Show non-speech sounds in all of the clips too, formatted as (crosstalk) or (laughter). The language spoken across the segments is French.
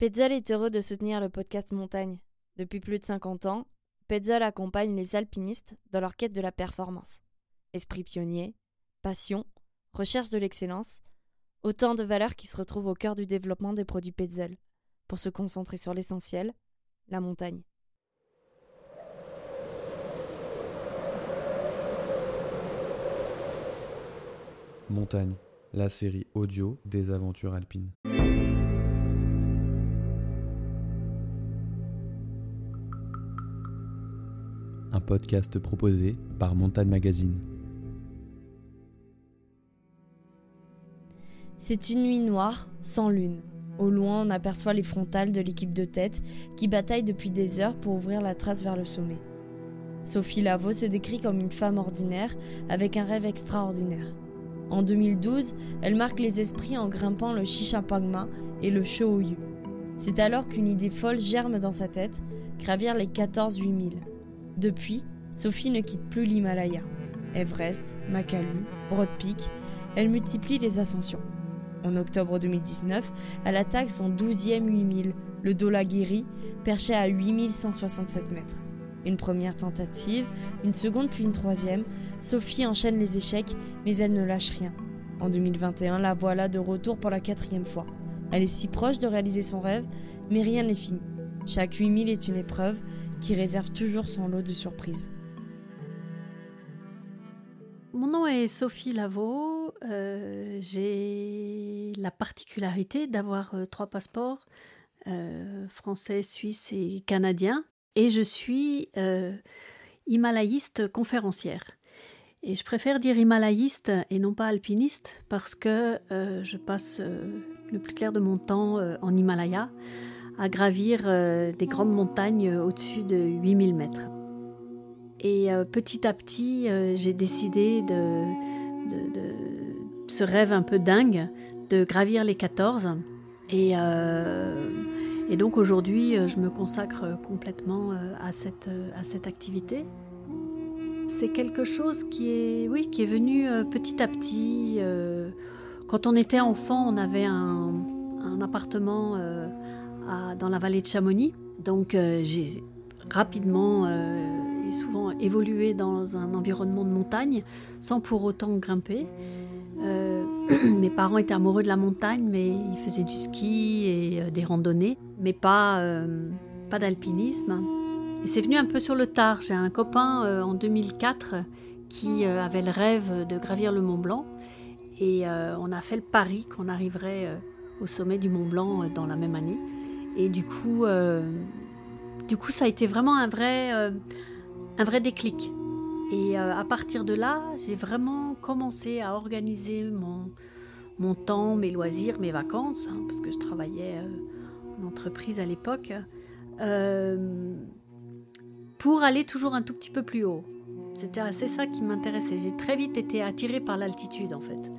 Petzl est heureux de soutenir le podcast Montagne. Depuis plus de 50 ans, Petzl accompagne les alpinistes dans leur quête de la performance. Esprit pionnier, passion, recherche de l'excellence, autant de valeurs qui se retrouvent au cœur du développement des produits Petzl, pour se concentrer sur l'essentiel, la montagne. Montagne, la série audio des aventures alpines. Podcast proposé par Montagne Magazine. C'est une nuit noire, sans lune. Au loin, on aperçoit les frontales de l'équipe de tête qui bataille depuis des heures pour ouvrir la trace vers le sommet. Sophie Lavaux se décrit comme une femme ordinaire avec un rêve extraordinaire. En 2012, elle marque les esprits en grimpant le Chichapagma et le Shoyu. C'est alors qu'une idée folle germe dans sa tête, gravir les 14 8000. Depuis, Sophie ne quitte plus l'Himalaya. Everest, Makalu, Broad Peak, elle multiplie les ascensions. En octobre 2019, elle attaque son 12e 8000, le Dolagiri, perché à 8167 mètres. Une première tentative, une seconde puis une troisième, Sophie enchaîne les échecs, mais elle ne lâche rien. En 2021, la voilà de retour pour la quatrième fois. Elle est si proche de réaliser son rêve, mais rien n'est fini. Chaque 8000 est une épreuve qui réserve toujours son lot de surprises. Mon nom est Sophie Lavaux. Euh, J'ai la particularité d'avoir euh, trois passeports, euh, français, suisse et canadien. Et je suis himalayiste conférencière. Et je préfère dire himalayiste et non pas alpiniste parce que je passe le plus clair de mon temps en Himalaya à gravir euh, des grandes montagnes euh, au-dessus de 8000 mètres. Et euh, petit à petit, j'ai décidé de, ce rêve un peu dingue de gravir les 14. Et, donc aujourd'hui, je me consacre complètement à cette, à cette activité. C'est quelque chose qui est, oui, qui est venu petit à petit. Quand on était enfant, on avait un, appartement dans la vallée de Chamonix. Donc euh, j'ai rapidement euh, et souvent évolué dans un environnement de montagne sans pour autant grimper. Euh, (clears throat) mes parents étaient amoureux de la montagne, mais ils faisaient du ski et des randonnées, mais pas, pas d'alpinisme. Et c'est venu un peu sur le tard. J'ai un copain en 2004 qui avait le rêve de gravir le Mont Blanc. Et on a fait le pari qu'on arriverait au sommet du Mont Blanc dans la même année. Et du coup, euh, du coup ça a été vraiment un vrai, euh, un vrai déclic. Et euh, à partir de là, j'ai vraiment commencé à organiser mon, mon temps, mes loisirs, mes vacances, hein, parce que je travaillais en entreprise à l'époque, pour aller toujours un tout petit peu plus haut. C'était assez ça qui m'intéressait. J'ai très vite été attirée par l'altitude en fait.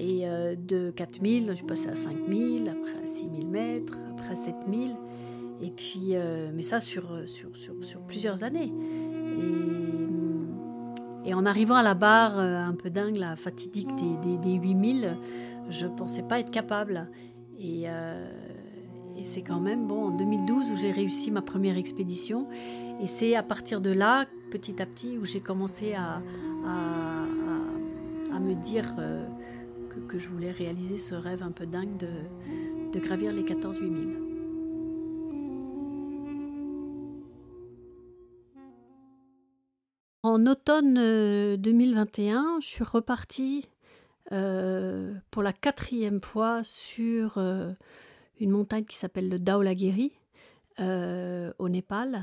Et euh, de 4000, je suis passée à 5000, après à 6000 mètres, après à 7000. Et puis, euh, mais ça sur, sur, sur, sur plusieurs années. Et, en arrivant à la barre euh, un peu dingue, la fatidique des, des, des 8000, je ne pensais pas être capable. Et, euh, et c'est quand même bon en 2012 où j'ai réussi ma première expédition. Et c'est à partir de là, petit à petit, où j'ai commencé à, à, à- me dire que, je voulais réaliser ce rêve un peu dingue de, gravir les 14 8000. En automne euh, 2021, je suis repartie euh, pour la quatrième fois sur euh, une montagne qui s'appelle le Dhaulagiri euh, au Népal.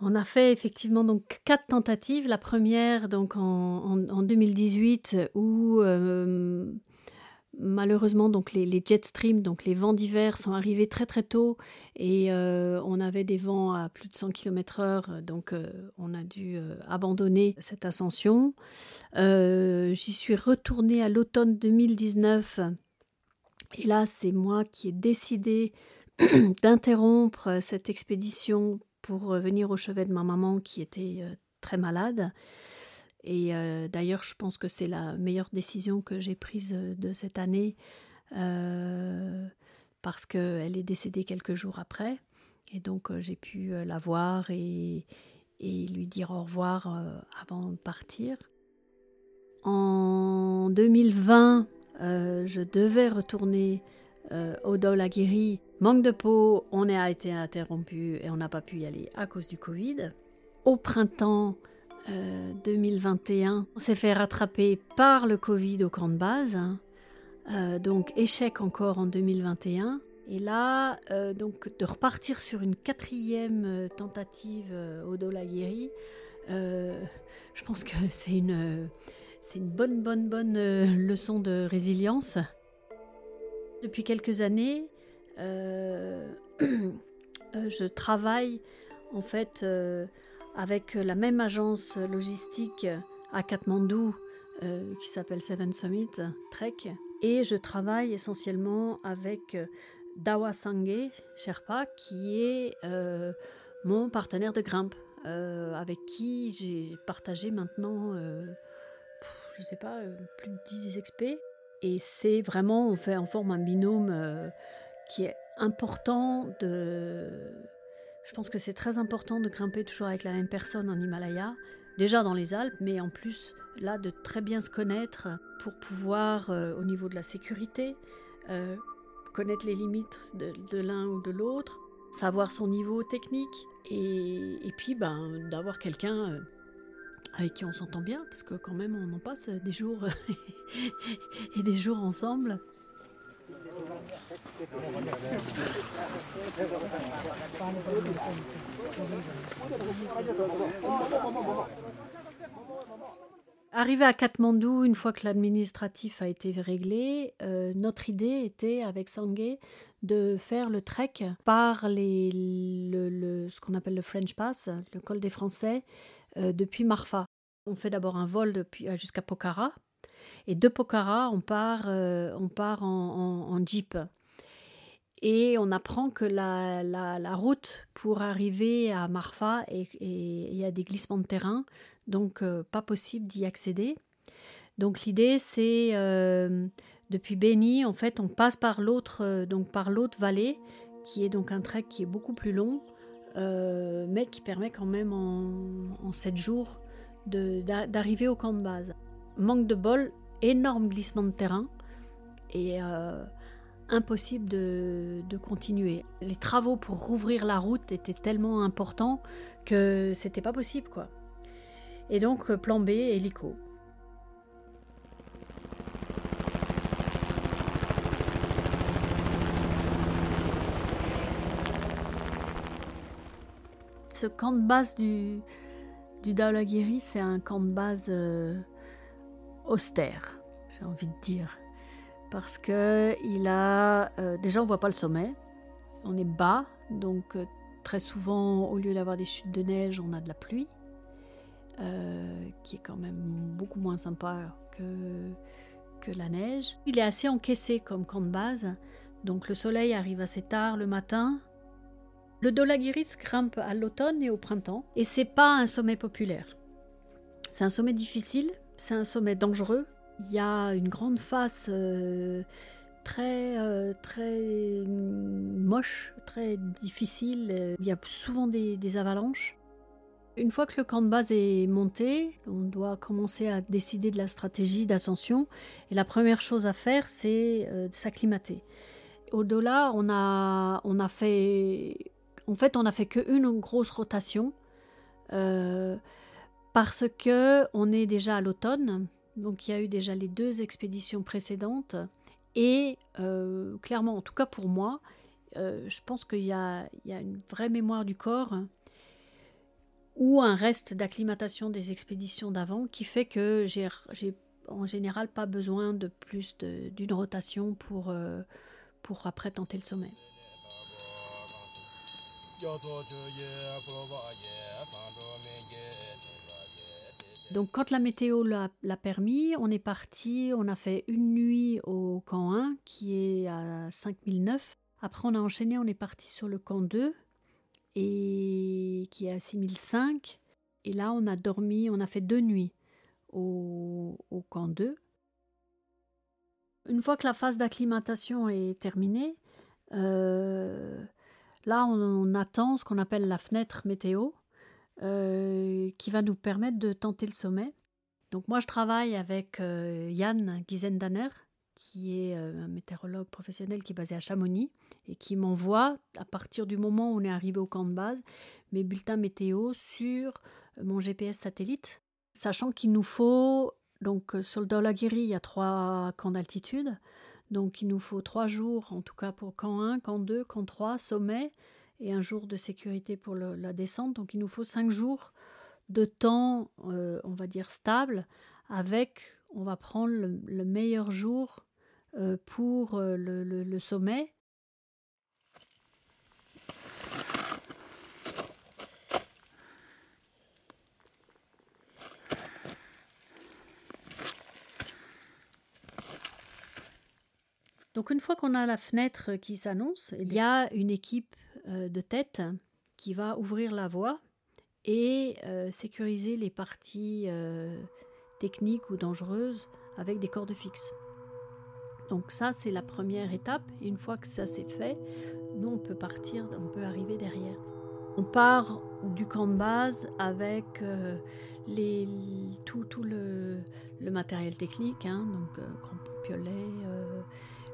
On a fait effectivement donc quatre tentatives. La première donc en, en- en 2018 où euh, malheureusement donc les, jet streams, donc les vents d'hiver sont arrivés très très tôt et euh, on avait des vents à plus de 100 km/h, donc euh, on a dû euh, abandonner cette ascension. J'y suis retournée à l'automne 2019 et là c'est moi qui ai décidé (clears throat) d'interrompre cette expédition pour venir au chevet de ma maman qui était très malade. Et euh, d'ailleurs, je pense que c'est la meilleure décision que j'ai prise euh, de cette année. euh, parce qu'elle est décédée quelques jours après. Et donc j'ai pu la voir et, lui dire au revoir avant de partir. En 2020, je devais retourner au Dol Aguirre. Manque de peau, on a été interrompu et on n'a pas pu y aller à cause du Covid. Au printemps, 2021, euh, on s'est fait rattraper par le Covid au camp de base. Hein. Euh, donc échec encore en 2021. Et là, euh, donc de repartir sur une quatrième tentative au Dolaguiri, je pense que (laughs) c'est une bonne, bonne, bonne leçon de résilience. Depuis quelques années, (clears throat) je travaille en fait avec la même agence logistique à Katmandou euh, qui s'appelle Seven Summit Trek. Et je travaille essentiellement avec euh, Dawa Sangé Sherpa, qui est euh, mon partenaire de grimpe, avec qui j'ai partagé maintenant, je ne sais pas, plus de 10 XP. Et c'est vraiment, on fait en forme un binôme qui est important de je pense que c'est très important de grimper toujours avec la même personne en Himalaya, déjà dans les Alpes, mais en plus là de très bien se connaître pour pouvoir, euh, au niveau de la sécurité, euh, connaître les limites de, l'un ou de l'autre, savoir son niveau technique, et, puis ben, d'avoir quelqu'un euh, avec qui on s'entend bien, parce que quand même on en passe des jours (laughs) et des jours ensemble. Arrivé à Katmandou, une fois que l'administratif a été réglé, euh, notre idée était avec Sangé de faire le trek par le, ce qu'on appelle le French Pass, le col des Français, euh, depuis Marfa. On fait d'abord un vol depuis, jusqu'à Pokhara, et de Pokhara, on part, euh, on part en, jeep. Et on apprend que la, la, route pour arriver à Marfa, il y a des glissements de terrain, donc euh, pas possible d'y accéder. Donc l'idée, c'est euh, depuis Beni, en fait, on passe par l'autre, donc vallée, qui est donc un trek qui est beaucoup plus long, mais qui permet quand même en, en 7 jours d'arriver au camp de base. Manque de bol, énorme glissement de terrain et euh, impossible de, continuer. Les travaux pour rouvrir la route étaient tellement importants que c'était pas possible quoi. Et donc plan B, hélico. Ce camp de base du, du Daolaguiri, c'est un camp de base euh, austère, j'ai envie de dire. Parce que il a. Euh, déjà, on voit pas le sommet. On est bas, donc euh, très souvent, au lieu d'avoir des chutes de neige, on a de la pluie, euh, qui est quand même beaucoup moins sympa que, que la neige. Il est assez encaissé comme camp de base, donc le soleil arrive assez tard le matin. Le Dolagiris grimpe à l'automne et au printemps, et c'est pas un sommet populaire. C'est un sommet difficile c'est un sommet dangereux. Il y a une grande face euh, très, euh, très moche, très difficile. Il y a souvent des, avalanches. Une fois que le camp de base est monté, on doit commencer à décider de la stratégie d'ascension. Et la première chose à faire, c'est euh, de s'acclimater. Au-delà, on a, on a fait. En fait, on n'a fait qu'une grosse rotation parce que on est déjà à l'automne, donc il y a eu déjà les deux expéditions précédentes, et euh, clairement, en tout cas pour moi, euh, je pense qu'il y, a, une vraie mémoire du corps ou un reste d'acclimatation des expéditions d'avant qui fait que j'ai en général pas besoin de plus d'une rotation pour, euh, pour après tenter le sommet. Donc quand la météo l'a permis, on est parti, on a fait une nuit au camp 1 qui est à 5009. Après on a enchaîné, on est parti sur le camp 2 et qui est à 6005. Et là on a dormi, on a fait deux nuits au, camp 2. Une fois que la phase d'acclimatation est terminée, Euh, là, on, attend ce qu'on appelle la fenêtre météo, euh, qui va nous permettre de tenter le sommet. Donc moi, je travaille avec euh, Yann Gizendaner, qui est un météorologue professionnel qui est basé à Chamonix et qui m'envoie, à partir du moment où on est arrivé au camp de base, mes bulletins météo sur mon GPS satellite, sachant qu'il nous faut, donc sur le Dolagiri, il y a trois camps d'altitude, donc il nous faut trois jours, en tout cas pour camp 1, camp 2, camp 3, sommet, et un jour de sécurité pour la descente. Donc il nous faut cinq jours de temps, euh, on va dire, stable, avec, on va prendre le, meilleur jour euh, pour euh, le sommet Donc une fois qu'on a la fenêtre qui s'annonce, il y a une équipe euh, de tête qui va ouvrir la voie et euh, sécuriser les parties euh, techniques ou dangereuses avec des cordes fixes. Donc ça, c'est la première étape. Et une fois que ça c'est fait, nous, on peut partir, on peut arriver derrière. On part du camp de base avec tout, le, matériel technique, hein, donc crampons piolets,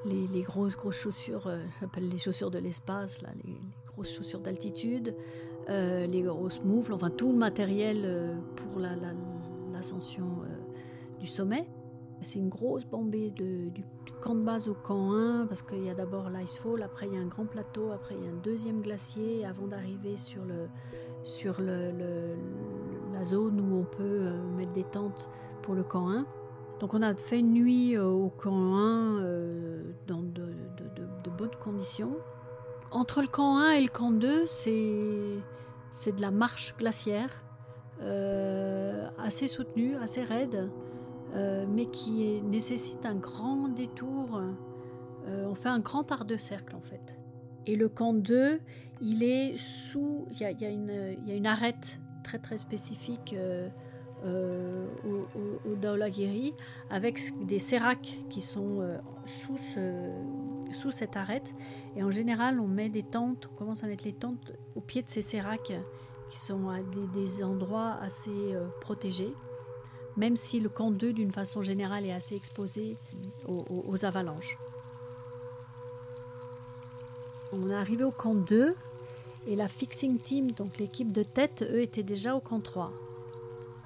les, grosses chaussures, euh, j'appelle les chaussures de l'espace, là, les, grosses chaussures d'altitude, euh, les grosses moufles, enfin tout le matériel euh, pour l'ascension du sommet. C'est une grosse bombée du, camp de base au camp 1 parce qu'il y a d'abord l'icefall, après il y a un grand plateau, après il y a un deuxième glacier avant d'arriver sur, le, sur la zone où on peut mettre des tentes pour le camp 1. Donc on a fait une nuit euh, au camp 1 euh, dans de, bonnes conditions. Entre le camp 1 et le camp 2, c'est de la marche glaciaire, euh, assez soutenue, assez raide, mais qui nécessite un grand détour. on fait un grand art de cercle en fait. Et le camp 2, il est sous, il y y a, une arête très très spécifique euh, au, au, avec des séracs qui sont euh, sous, sous cette arête. Et en général, on met des tentes, on commence à mettre les tentes au pied de ces séracs qui sont à des, endroits assez euh, protégés, même si le camp 2, d'une façon générale, est assez exposé aux, aux avalanches. On est arrivé au camp 2 et la fixing team, donc l'équipe de tête, eux étaient déjà au camp 3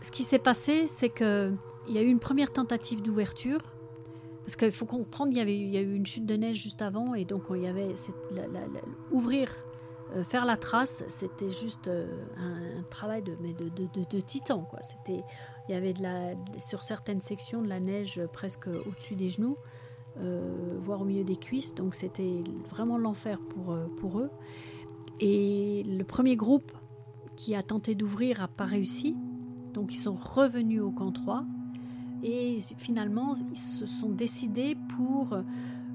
ce qui s'est passé, c'est qu'il y a eu une première tentative d'ouverture. Parce qu'il faut comprendre qu'il y, avait, il y a eu une chute de neige juste avant, et donc il y avait ouvrir, euh, faire la trace, c'était juste euh, un, travail de, de, de, de, titan. Quoi. C'était, il y avait de la, sur certaines sections de la neige presque au-dessus des genoux, euh, voire au milieu des cuisses, donc c'était vraiment l'enfer pour, pour eux. Et le premier groupe qui a tenté d'ouvrir n'a pas réussi. Donc ils sont revenus au camp 3 et finalement ils se sont décidés pour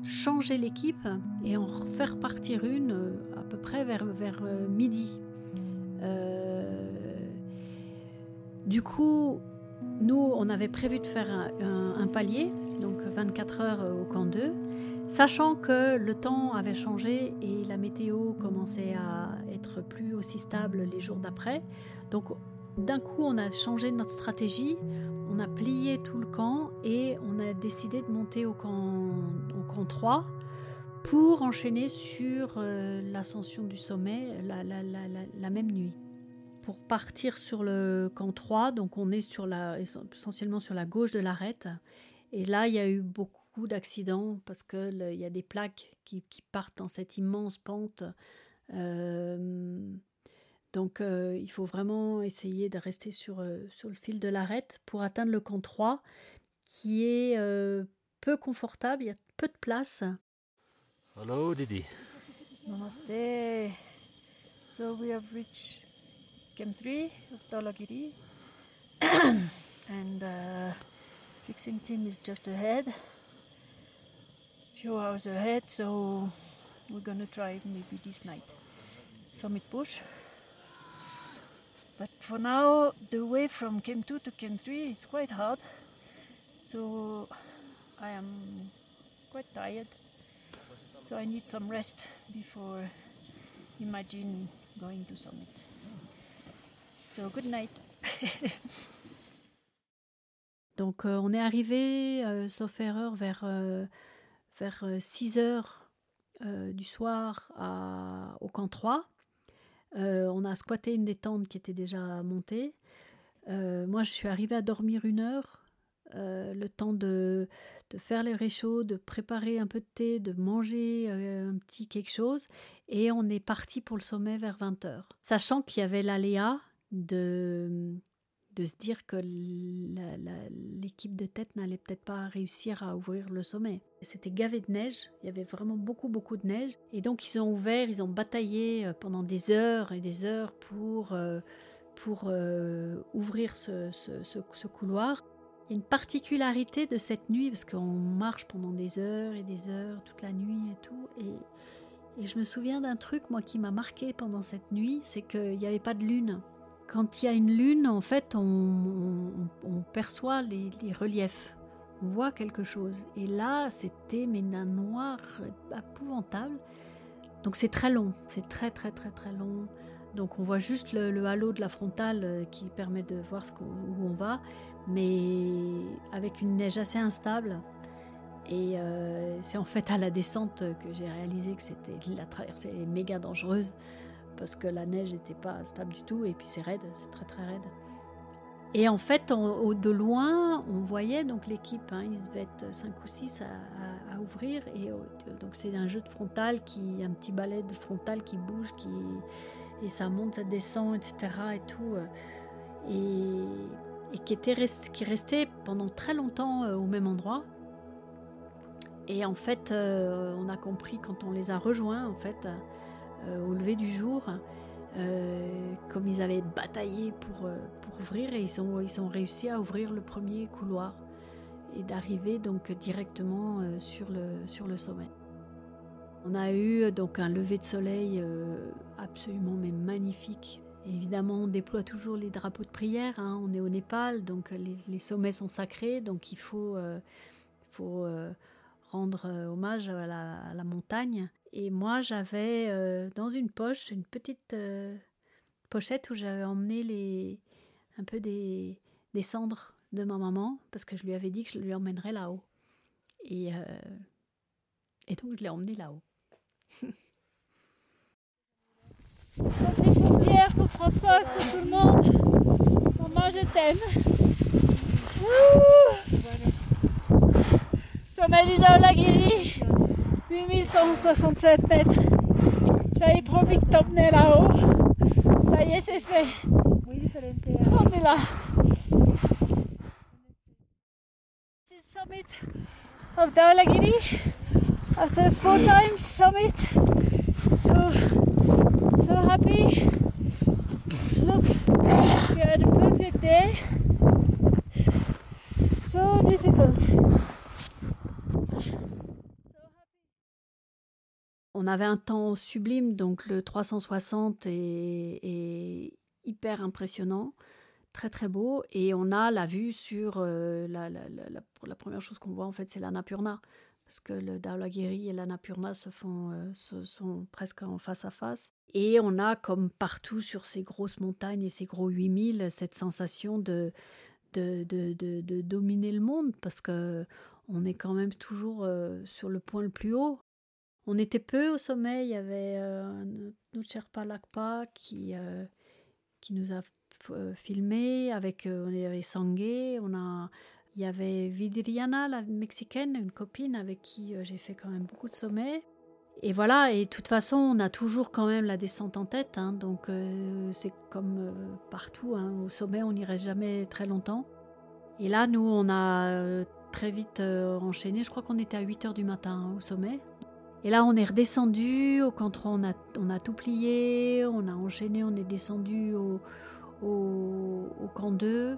changer l'équipe et en faire partir une euh, à peu près vers, vers euh, midi. Euh, du coup, nous, on avait prévu de faire un, palier, donc 24 heures au camp 2, sachant que le temps avait changé et la météo commençait à être plus aussi stable les jours d'après. Donc d'un coup, on a changé notre stratégie, on a plié tout le camp et on a décidé de monter au camp, au camp 3 pour enchaîner sur euh, l'ascension du sommet la, même nuit. Pour partir sur le camp 3, donc on est sur la, essentiellement sur la gauche de l'arête. Et là, il y a eu beaucoup d'accidents parce qu'il y a des plaques qui, partent dans cette immense pente. Euh, donc euh, il faut vraiment essayer de rester sur, euh, sur le fil de l'arête pour atteindre le camp 3 qui est euh, peu confortable, il y a peu de place. Hello Didi. Namaste. So we have reached Camp 3 of Dalagiri (coughs) and the fixing team is just ahead. Few hours ahead, so we're gonna try maybe this night. Summit push. But for now, the way from Chem 2 to Chem 3 is quite hard. So I am quite tired. So I need some rest before imagine going to summit. So good night. (laughs) Donc euh, on est arrivé, euh, sauf erreur, vers, euh, vers 6 heures euh, du soir à, au camp 3. Euh, on a squatté une des tentes qui était déjà montée. Euh, moi, je suis arrivée à dormir une heure, euh, le temps de, de faire les réchauds, de préparer un peu de thé, de manger un petit quelque chose. Et on est parti pour le sommet vers 20h. Sachant qu'il y avait l'aléa de, de se dire que l'équipe de tête n'allait peut-être pas réussir à ouvrir le sommet. C'était gavé de neige, il y avait vraiment beaucoup beaucoup de neige. Et donc ils ont ouvert, ils ont bataillé euh, pendant des heures et des heures pour, euh, pour euh, ouvrir ce couloir. Il y a une particularité de cette nuit, parce qu'on marche pendant des heures et des heures, toute la nuit et tout. Et, et je me souviens d'un truc, moi, qui m'a marqué pendant cette nuit, c'est qu'il n'y avait pas de lune. Quand il y a une lune, en fait, on, perçoit les, reliefs. On voit quelque chose. Et là, c'était mais d'un noir épouvantable. Donc c'est très long. C'est très très très très long. Donc on voit juste le, halo de la frontale euh, qui permet de voir où on va, mais avec une neige assez instable. Et euh, c'est en fait à la descente que j'ai réalisé que c'était la traversée méga dangereuse parce que la neige n'était pas stable du tout et puis c'est raide, c'est très très raide. Et en fait, au, de loin, on voyait donc l'équipe, hein, ils devaient être 5 ou 6 à, ouvrir. Et donc c'est un jeu de frontal, qui, un petit balai de frontal qui bouge, qui, et ça monte, ça descend, etc. Et tout. euh, Et, qui, était qui restait pendant très longtemps euh, au même endroit. Et en fait, euh, on a compris quand on les a rejoints, en fait, euh, au lever du jour, euh, comme ils avaient bataillé pour, euh, pour ouvrir, et ils ont, ils ont réussi à ouvrir le premier couloir et d'arriver donc directement sur, le, sur le sommet. On a eu donc un lever de soleil absolument mais magnifique. Évidemment, on déploie toujours les drapeaux de prière. hein. On est au Népal, donc les, sommets sont sacrés, donc il faut, faut rendre hommage à la montagne. Et moi, j'avais euh, dans une poche une petite euh, pochette où j'avais emmené les, un peu des, des cendres de ma maman, parce que je lui avais dit que je lui emmènerais là-haut. Et, euh, et donc, je l'ai emmené là-haut. Merci pour Pierre, pour Françoise, pour tout le monde. Maman, je t'aime. Sommet du Daulagiri, 8167 mètres. J'avais promis que t'emmenais là-haut. Ça y est, c'est fait. On est là. This is summit of Daulagiri after four times summit. So so happy. On avait un temps sublime, donc le 360 est, hyper impressionnant, très très beau, et on a la vue sur euh, la, première chose qu'on voit en fait, c'est l'Annapurna, parce que le Dhaulagiri et l'Annapurna se font euh, se- sont presque en face à face, et on a comme partout sur ces grosses montagnes et ces gros 8000 cette sensation de, de- de dominer le monde, parce que on est quand même toujours euh, sur le point le plus haut. On était peu au sommet. Il y avait euh, notre Sherpa Lakpa qui, euh, qui nous a euh, filmé avec euh, on. On a, il y avait Vidriana, la mexicaine, une copine avec qui j'ai fait quand même beaucoup de sommets. Et voilà, et de toute façon, on a toujours quand même la descente en tête. hein, donc c'est comme partout. hein, au sommet, on n'irait jamais très longtemps. Et là, nous, on a très vite enchaîné. Je crois qu'on était à 8 heures du matin hein, au sommet. Et là, on est redescendu au camp 3, on a, on a tout plié, on a enchaîné, on est descendu au, camp 2,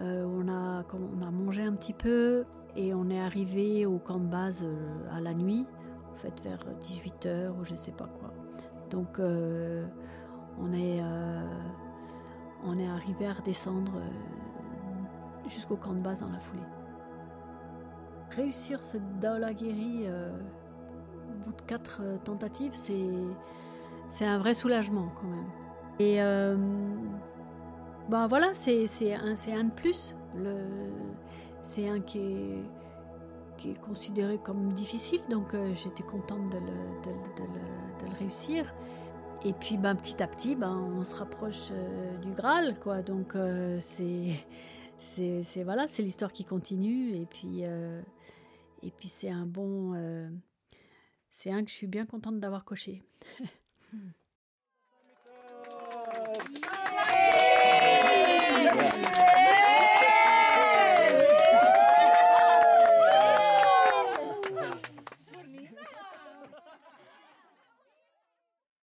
euh, on, a, mangé un petit peu et on est arrivé au camp de base euh, à la nuit, en fait vers 18h ou je sais pas quoi. Donc euh, on, est, arrivé à redescendre jusqu'au camp de base dans la foulée. Réussir ce Daulagiri euh, de quatre euh, tentatives, c'est c'est un vrai soulagement quand même. Et euh, bah voilà, c'est un, un de plus. C'est un qui est, qui est considéré comme difficile, donc euh, j'étais contente de le, de, de, de le, réussir. Et puis ben, petit à petit, ben, on se rapproche euh, du Graal, quoi. Donc euh, c'est c'est voilà, c'est l'histoire qui continue. Et puis et puis c'est un bon, c'est un que je suis bien contente d'avoir coché.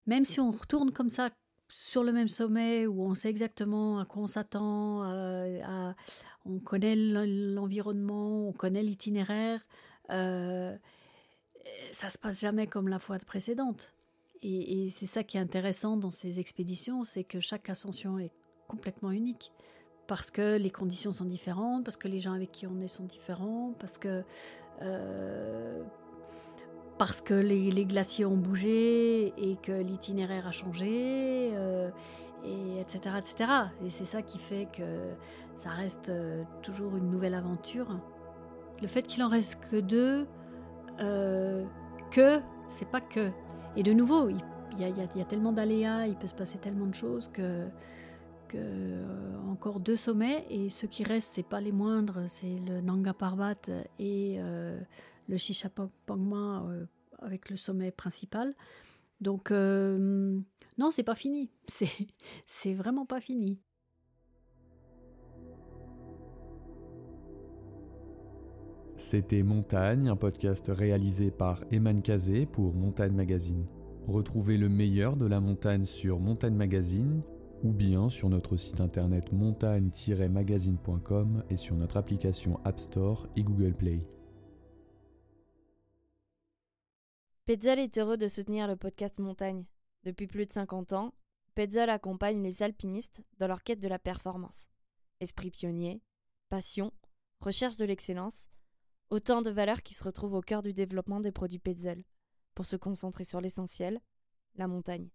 Même si on retourne comme ça sur le même sommet où on sait exactement à quoi on s'attend, euh, on connaît l'environnement, on connaît l'itinéraire, euh, ça se passe jamais comme la fois précédente. Et, c'est ça qui est intéressant dans ces expéditions, c'est que chaque ascension est complètement unique. Parce que les conditions sont différentes, parce que les gens avec qui on est sont différents, parce que, euh, parce que les, glaciers ont bougé et que l'itinéraire a changé, euh, et etc. etc. Et c'est ça qui fait que ça reste euh, toujours une nouvelle aventure. Le fait qu'il en reste que deux, que, c'est pas que, et de nouveau, il y, a, tellement d'aléas, il peut se passer tellement de choses que, que euh, encore deux sommets et ceux qui restent, c'est pas les moindres, c'est le Nanga Parbat et euh, le Shishapangma euh, avec le sommet principal. Donc non, c'est pas fini, (laughs) c'est vraiment pas fini. C'était Montagne, un podcast réalisé par Eman Kazé pour Montagne Magazine. Retrouvez le meilleur de la montagne sur Montagne Magazine ou bien sur notre site internet montagne-magazine.com et sur notre application App Store et Google Play. Petzl est heureux de soutenir le podcast Montagne. Depuis plus de 50 ans, Petzl accompagne les alpinistes dans leur quête de la performance. Esprit pionnier, passion, recherche de l'excellence, Autant de valeurs qui se retrouvent au cœur du développement des produits Petzl, pour se concentrer sur l'essentiel, la montagne.